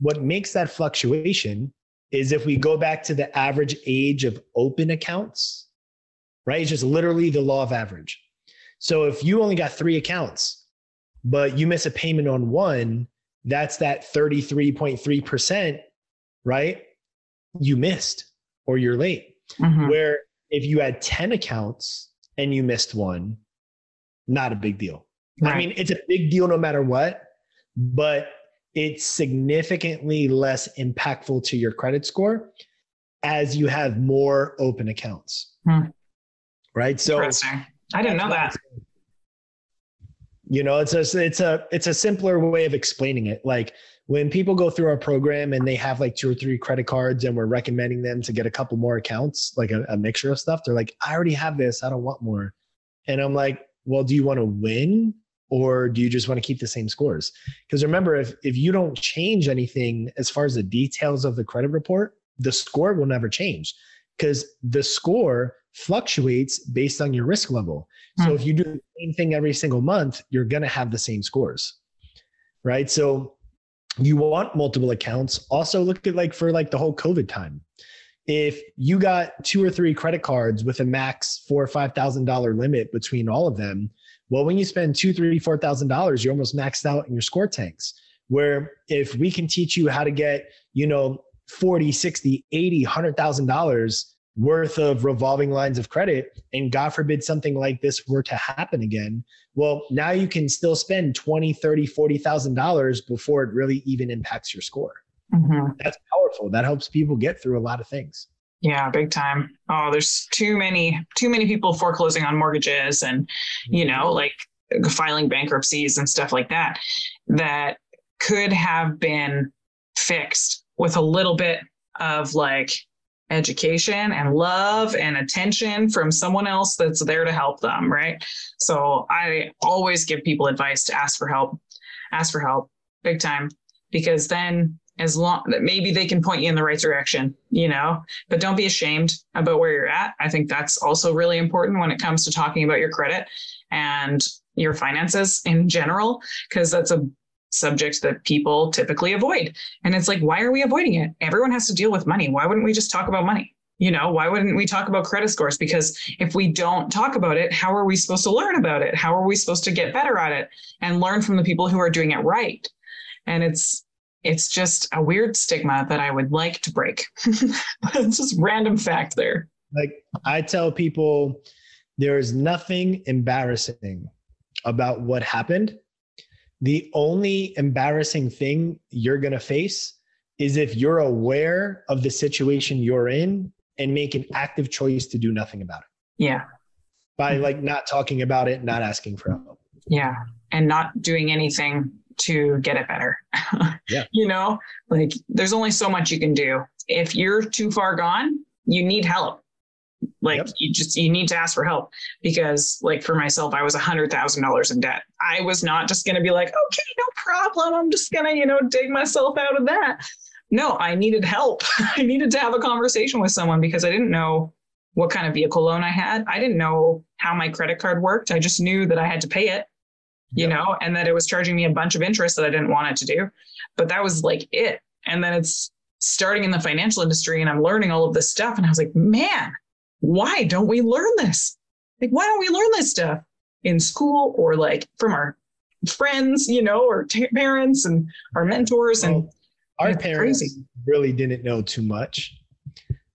what makes that fluctuation is if we go back to the average age of open accounts, right? It's just literally the law of average. So if you only got three accounts, but you miss a payment on one, that's that 33.3%, right? You missed or you're late. Mm-hmm. Where if you had 10 accounts and you missed one, not a big deal. Right. I mean, it's a big deal no matter what, but it's significantly less impactful to your credit score as you have more open accounts. Hmm. Right. So I didn't know that. You know, it's a it's a it's a simpler way of explaining it. Like when people go through our program and they have like two or three credit cards and we're recommending them to get a couple more accounts, like a, a mixture of stuff, they're like, I already have this, I don't want more. And I'm like, well, do you want to win or do you just want to keep the same scores? Because remember, if if you don't change anything as far as the details of the credit report, the score will never change because the score fluctuates based on your risk level. So hmm. if you do the same thing every single month, you're going to have the same scores. Right? So you want multiple accounts. Also look at like for like the whole COVID time. If you got two or three credit cards with a max four or five thousand dollar limit between all of them, well, when you spend two, three, four thousand dollars, you're almost maxed out in your score tanks. Where if we can teach you how to get, you know, 40, 60, 80, $100,000 worth of revolving lines of credit and god forbid something like this were to happen again well now you can still spend 20 30 40 thousand dollars before it really even impacts your score mm-hmm. that's powerful that helps people get through a lot of things yeah big time oh there's too many too many people foreclosing on mortgages and you know mm-hmm. like filing bankruptcies and stuff like that that could have been fixed with a little bit of like education and love and attention from someone else that's there to help them, right? So I always give people advice to ask for help, ask for help big time, because then as long maybe they can point you in the right direction, you know, but don't be ashamed about where you're at. I think that's also really important when it comes to talking about your credit and your finances in general, because that's a subject that people typically avoid. And it's like, why are we avoiding it? Everyone has to deal with money. Why wouldn't we just talk about money? You know, why wouldn't we talk about credit scores? Because if we don't talk about it, how are we supposed to learn about it? How are we supposed to get better at it and learn from the people who are doing it right? And it's it's just a weird stigma that I would like to break. it's just random fact there. Like I tell people there is nothing embarrassing about what happened the only embarrassing thing you're going to face is if you're aware of the situation you're in and make an active choice to do nothing about it. Yeah. By like not talking about it, not asking for help. Yeah. And not doing anything to get it better. yeah. You know, like there's only so much you can do. If you're too far gone, you need help. Like yep. you just you need to ask for help because like for myself, I was a hundred thousand dollars in debt. I was not just gonna be like, okay, no problem. I'm just gonna, you know, dig myself out of that. No, I needed help. I needed to have a conversation with someone because I didn't know what kind of vehicle loan I had. I didn't know how my credit card worked. I just knew that I had to pay it, you yep. know, and that it was charging me a bunch of interest that I didn't want it to do. But that was like it. And then it's starting in the financial industry and I'm learning all of this stuff. And I was like, man, why don't we learn this? Like, why don't we learn this stuff in school or like from our friends, you know, or t- parents and our mentors. And well, our parents crazy. really didn't know too much.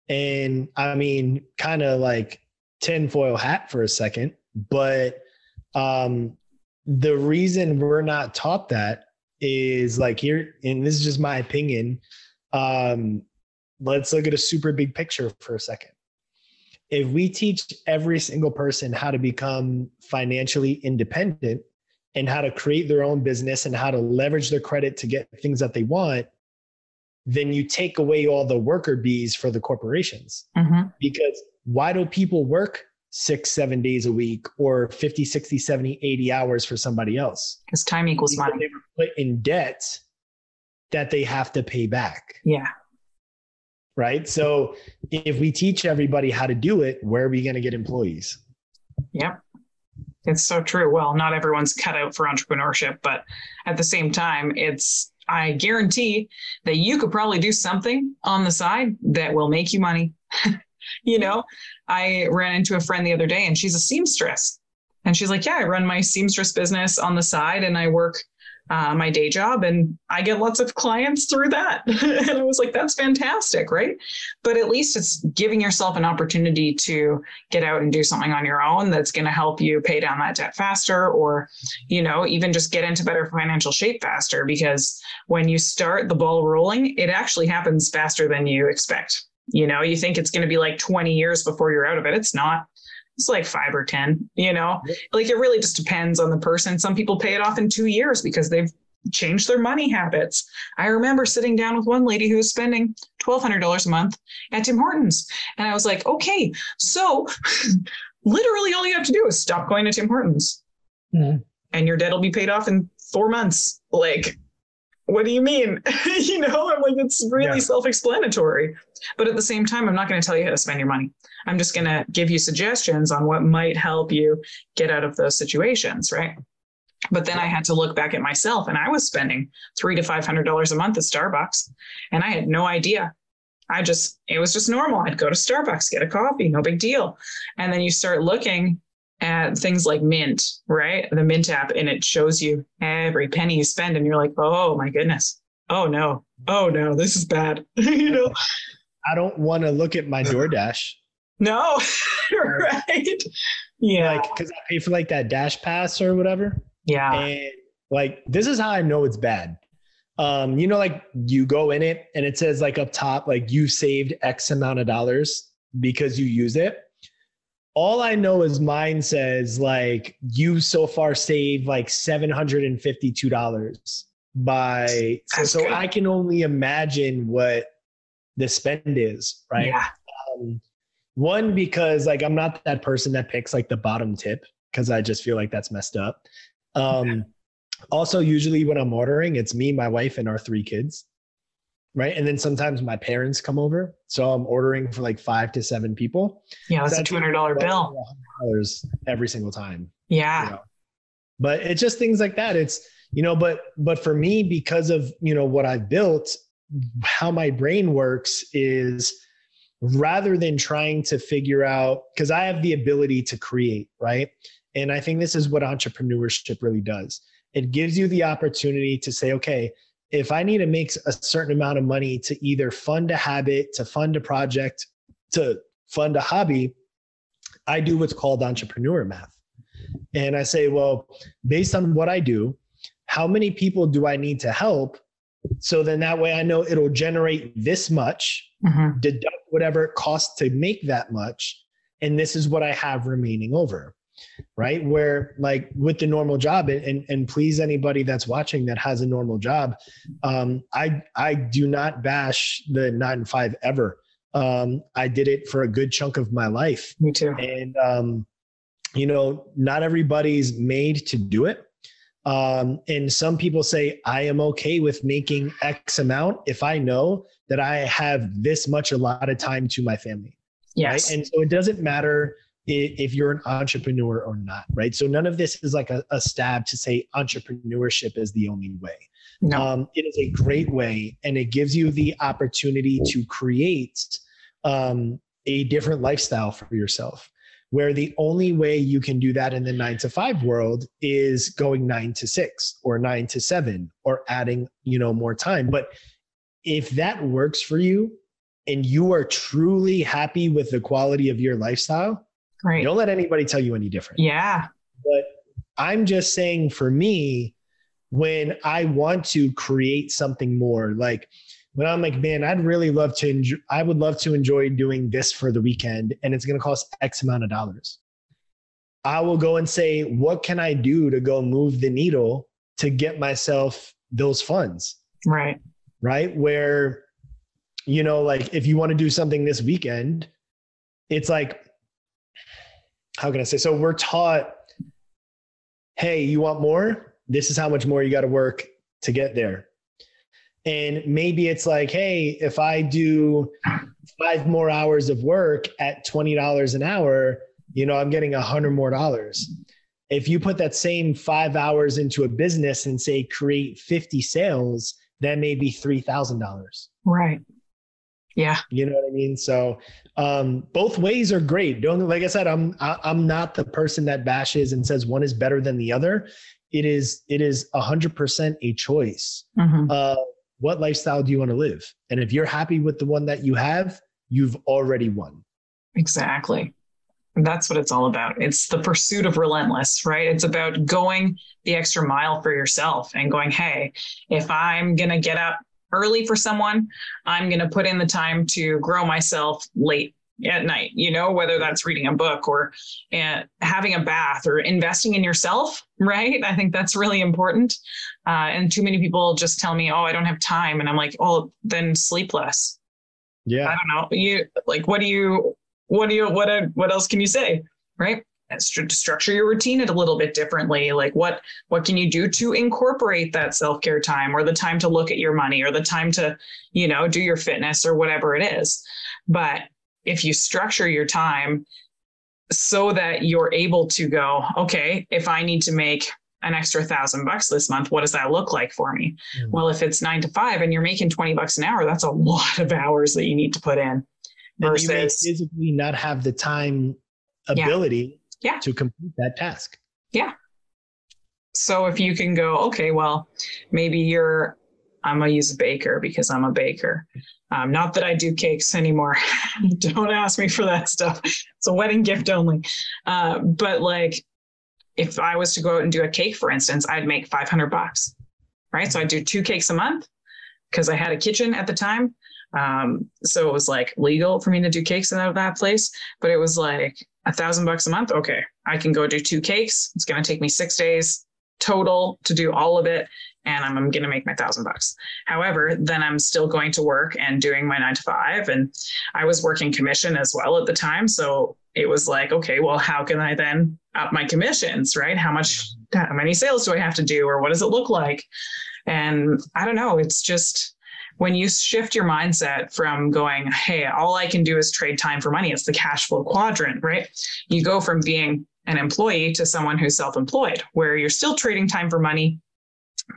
And I mean, kind of like tinfoil hat for a second, but um, the reason we're not taught that is like here, and this is just my opinion. Um, let's look at a super big picture for a second. If we teach every single person how to become financially independent and how to create their own business and how to leverage their credit to get things that they want, then you take away all the worker bees for the corporations. Mm-hmm. Because why do people work six, seven days a week or 50, 60, 70, 80 hours for somebody else? Because time equals because money. They were put in debt that they have to pay back. Yeah. Right. So if we teach everybody how to do it, where are we going to get employees? Yep. It's so true. Well, not everyone's cut out for entrepreneurship, but at the same time, it's I guarantee that you could probably do something on the side that will make you money. you know, I ran into a friend the other day and she's a seamstress. And she's like, Yeah, I run my seamstress business on the side and I work uh, my day job and I get lots of clients through that. and I was like, that's fantastic, right? But at least it's giving yourself an opportunity to get out and do something on your own that's going to help you pay down that debt faster or, you know, even just get into better financial shape faster because when you start the ball rolling, it actually happens faster than you expect. You know, you think it's going to be like 20 years before you're out of it. It's not it's like five or 10, you know, like it really just depends on the person. Some people pay it off in two years because they've changed their money habits. I remember sitting down with one lady who was spending $1,200 a month at Tim Hortons. And I was like, okay, so literally all you have to do is stop going to Tim Hortons mm-hmm. and your debt will be paid off in four months. Like, what do you mean? you know, I'm like, it's really yeah. self explanatory. But at the same time, I'm not going to tell you how to spend your money. I'm just going to give you suggestions on what might help you get out of those situations, right? But then I had to look back at myself and I was spending three to five hundred dollars a month at Starbucks. And I had no idea. I just, it was just normal. I'd go to Starbucks, get a coffee, no big deal. And then you start looking at things like Mint, right? The Mint app, and it shows you every penny you spend, and you're like, oh my goodness. Oh no. Oh no, this is bad. you know? I don't want to look at my DoorDash. No, right. Yeah. Like, because I pay for like that Dash Pass or whatever. Yeah. And like, this is how I know it's bad. Um, you know, like you go in it and it says like up top, like you saved X amount of dollars because you use it all I know is mine says like you so far saved like seven hundred and fifty two dollars by so, so, I can only imagine what the spend is, right? Yeah. Um, one because like I'm not that person that picks like the bottom tip because I just feel like that's messed up. Um, Also, usually when I'm ordering, it's me, my wife, and our three kids right? And then sometimes my parents come over, so I'm ordering for like five to seven people. Yeah, that's, a two hundred dollar bill. Dollars every single time. Yeah. You know? But it's just things like that. It's you know, but but for me, because of you know what I've built, how my brain works is rather than trying to figure out because I have the ability to create, right? And I think this is what entrepreneurship really does. It gives you the opportunity to say, okay, if I need to make a certain amount of money to either fund a habit, to fund a project, to fund a hobby, I do what's called entrepreneur math. And I say, well, based on what I do, how many people do I need to help? So then that way I know it'll generate this much, mm-hmm. deduct whatever it costs to make that much. And this is what I have remaining over right? Where like with the normal job and and please anybody that's watching that has a normal job um i i do not bash the nine to five ever. Um i did it for a good chunk of my life. Me too. And um you know not everybody's made to do it. Um and some people say i am okay with making x amount if i know that i have this much a lot of time to my family. Yes. Right? and so it doesn't matter if you're an entrepreneur or not, right? So none of this is like a, a stab to say entrepreneurship is the only way. No. Um, it is a great way, and it gives you the opportunity to create um, a different lifestyle for yourself. where the only way you can do that in the nine to five world is going nine to six or nine to seven or adding, you know, more time. But if that works for you and you are truly happy with the quality of your lifestyle, Right. don't let anybody tell you any different. Yeah. But I'm just saying for me, when I want to create something more, like when I'm like, man, I'd really love to enjoy, I would love to enjoy doing this for the weekend and it's going to cost X amount of dollars. I will go and say, what can I do to go move the needle to get myself those funds? Right. Right. Where, you know, like if you want to do something this weekend, it's like, how can I say? So we're taught, hey, you want more? This is how much more you got to work to get there. And maybe it's like, hey, if I do five more hours of work at $20 an hour, you know, I'm getting a hundred more dollars. If you put that same five hours into a business and say create 50 sales, that may be $3,000. Right. Yeah. You know what I mean? So um, both ways are great. Don't like I said, I'm I, I'm not the person that bashes and says one is better than the other. It is it is a hundred percent a choice. Mhm. Uh, what lifestyle do you want to live? And if you're happy with the one that you have, you've already won. Exactly. That's what it's all about. It's the pursuit of relentless, right? It's about going the extra mile for yourself and going, hey, if I'm going to get up early for someone, I'm going to put in the time to grow myself late at night, you know, whether that's reading a book or uh, having a bath or investing in yourself, right? I think that's really important. Uh, and too many people just tell me, oh, I don't have time. And I'm like, oh, then sleep less. Yeah. I don't know. You like what do you what do you what uh, what else can you say? Right? Stru- Structure your routine it a little bit differently. Like what what can you do to incorporate that self care time or the time to look at your money or the time to you know do your fitness or whatever it is. But if you structure your time so that you're able to go, okay, if I need to make an extra thousand bucks this month, what does that look like for me? Mm. Well, if it's nine to five and you're making 20 bucks an hour, that's a lot of hours that you need to put in And you may versus, physically not have the time ability Yeah. To complete that task. Yeah. So if you can go, okay, well, maybe you're, I'm going to use a baker because I'm a baker. Um, not that I do cakes anymore. Don't ask me for that stuff. It's a wedding gift only. Uh, but like, if I was to go out and do a cake, for instance, I'd make 500 bucks, right? So I do two cakes a month because I had a kitchen at the time. Um, so it was like legal for me to do cakes out of that place, but it was like a thousand bucks a month. Okay, I can go do two cakes. It's going to take me six days total to do all of it, and I'm, I'm going to make my thousand bucks. However, then I'm still going to work and doing my nine to five, and I was working commission as well at the time. So it was like, okay, well, how can I then up my commissions, right? How much, how many sales do I have to do, or what does it look like? And I don't know. It's just when you shift your mindset from going, hey, all I can do is trade time for money, it's the cash flow quadrant, right? You go from being an employee to someone who's self employed, where you're still trading time for money,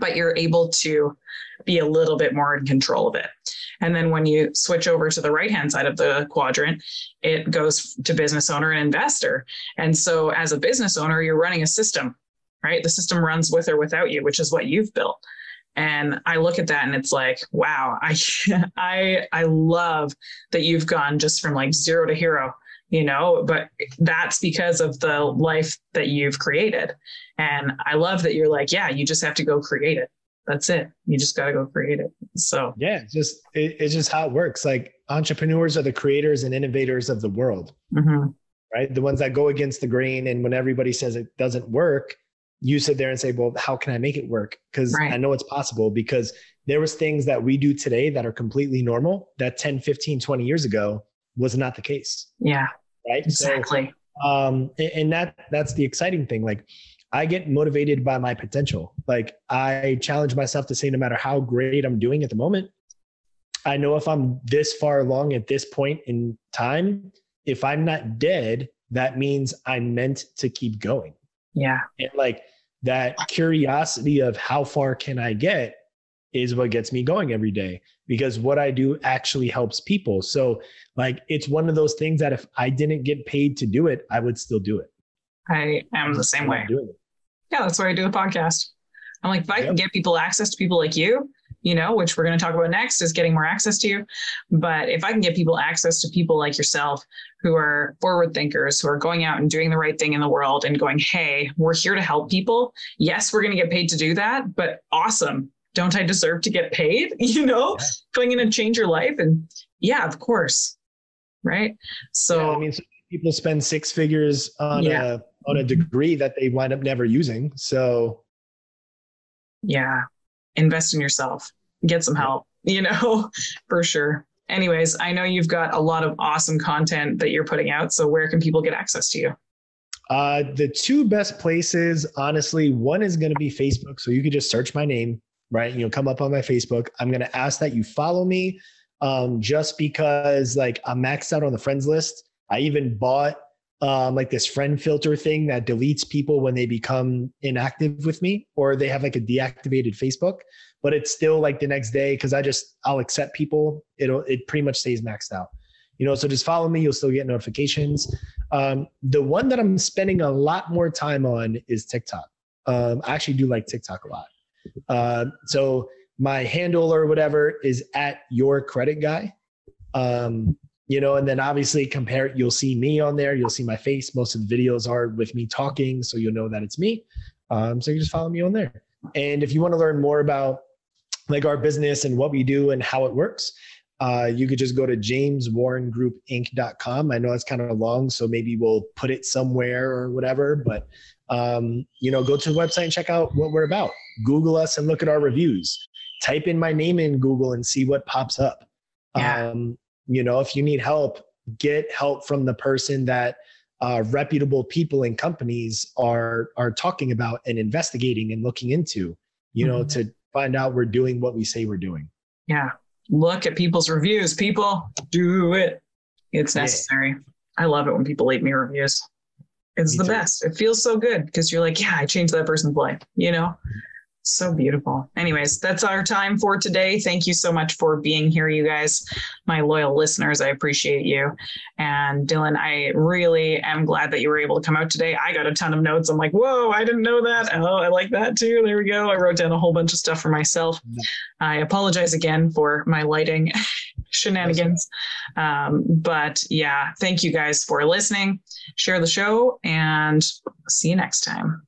but you're able to be a little bit more in control of it. And then when you switch over to the right hand side of the quadrant, it goes to business owner and investor. And so as a business owner, you're running a system, right? The system runs with or without you, which is what you've built. And I look at that and it's like, wow, I I I love that you've gone just from like zero to hero, you know, but that's because of the life that you've created. And I love that you're like, yeah, you just have to go create it. That's it. You just got to go create it. So, Yeah, it's just it, it's just how it works. Like entrepreneurs are the creators and innovators of the world, mhm. right? The ones that go against the grain, and when everybody says it doesn't work, you sit there and say, "Well, how can I make it work?" Because Right. I know it's possible. Because there was things that we do today that are completely normal that 10, 15, 20 years ago was not the case, yeah, right? exactly. So, um, and, and that that's the exciting thing. Like I get motivated by my potential. Like I challenge myself to say, no matter how great I'm doing at the moment, I know if I'm this far along at this point in time, if I'm not dead, that means I'm meant to keep going. Yeah, And like that curiosity of how far can I get is what gets me going every day because what I do actually helps people. So, like, it's one of those things that if I didn't get paid to do it, I would still do it. I am the same way. Yeah, that's why I do the podcast. I'm like, if I can get people access to people like you, you know, which we're going to talk about next is getting more access to you. But if I can get people access to people like yourself who are forward thinkers, who are going out and doing the right thing in the world and going, hey, we're here to help people. Yes, we're going to get paid to do that, but awesome. Don't I deserve to get paid? You know, yeah. going in and change your life. And yeah, of course. Right. So, yeah, I mean, people spend six figures on yeah. a on a degree that they wind up never using. So, yeah, invest in yourself, get some help, you know, for sure. Anyways, I know you've got a lot of awesome content that you're putting out. So, where can people get access to you? Uh, the two best places, honestly, one is going to be Facebook. So you could just search my name, right? You'll come up on my Facebook. I'm going to ask that you follow me um, just because like I'm maxed out on the friends list. I even bought um, like this friend filter thing that deletes people when they become inactive with me or they have like a deactivated Facebook, but it's still like the next day because I just I'll accept people. It'll it pretty much stays maxed out. You know, so just follow me, you'll still get notifications. Um, the one that I'm spending a lot more time on is TikTok. Um, I actually do like TikTok a lot. Uh, so my handle or whatever is at your credit guy. Um, you know, and then obviously compare, you'll see me on there, you'll see my face. Most of the videos are with me talking, so you'll know that it's me. Um, so you just follow me on there. And if you want to learn more about like our business and what we do and how it works, uh, you could just go to jameswarrengroupinc.com. I know it's kind of long, so maybe we'll put it somewhere or whatever, but um, you know, go to the website and check out what we're about. Google us and look at our reviews. Type in my name in Google and see what pops up. Yeah. Um, you know if you need help get help from the person that uh, reputable people and companies are are talking about and investigating and looking into you know mm-hmm. to find out we're doing what we say we're doing. Yeah. Look at people's reviews people. Do it. It's necessary. Yeah. i love it when people leave me reviews. It's me the too. best. It feels so good because you're like yeah i changed that person's life you know so beautiful. Anyways, that's our time for today. Thank you so much for being here, you guys, my loyal listeners. I appreciate you. And Dylan, I really am glad that you were able to come out today. I got a ton of notes. I'm like, whoa, I didn't know that. Oh, I like that too. There we go. I wrote down a whole bunch of stuff for myself. I apologize again for my lighting shenanigans. Um, but yeah, thank you guys for listening. Share the show and see you next time.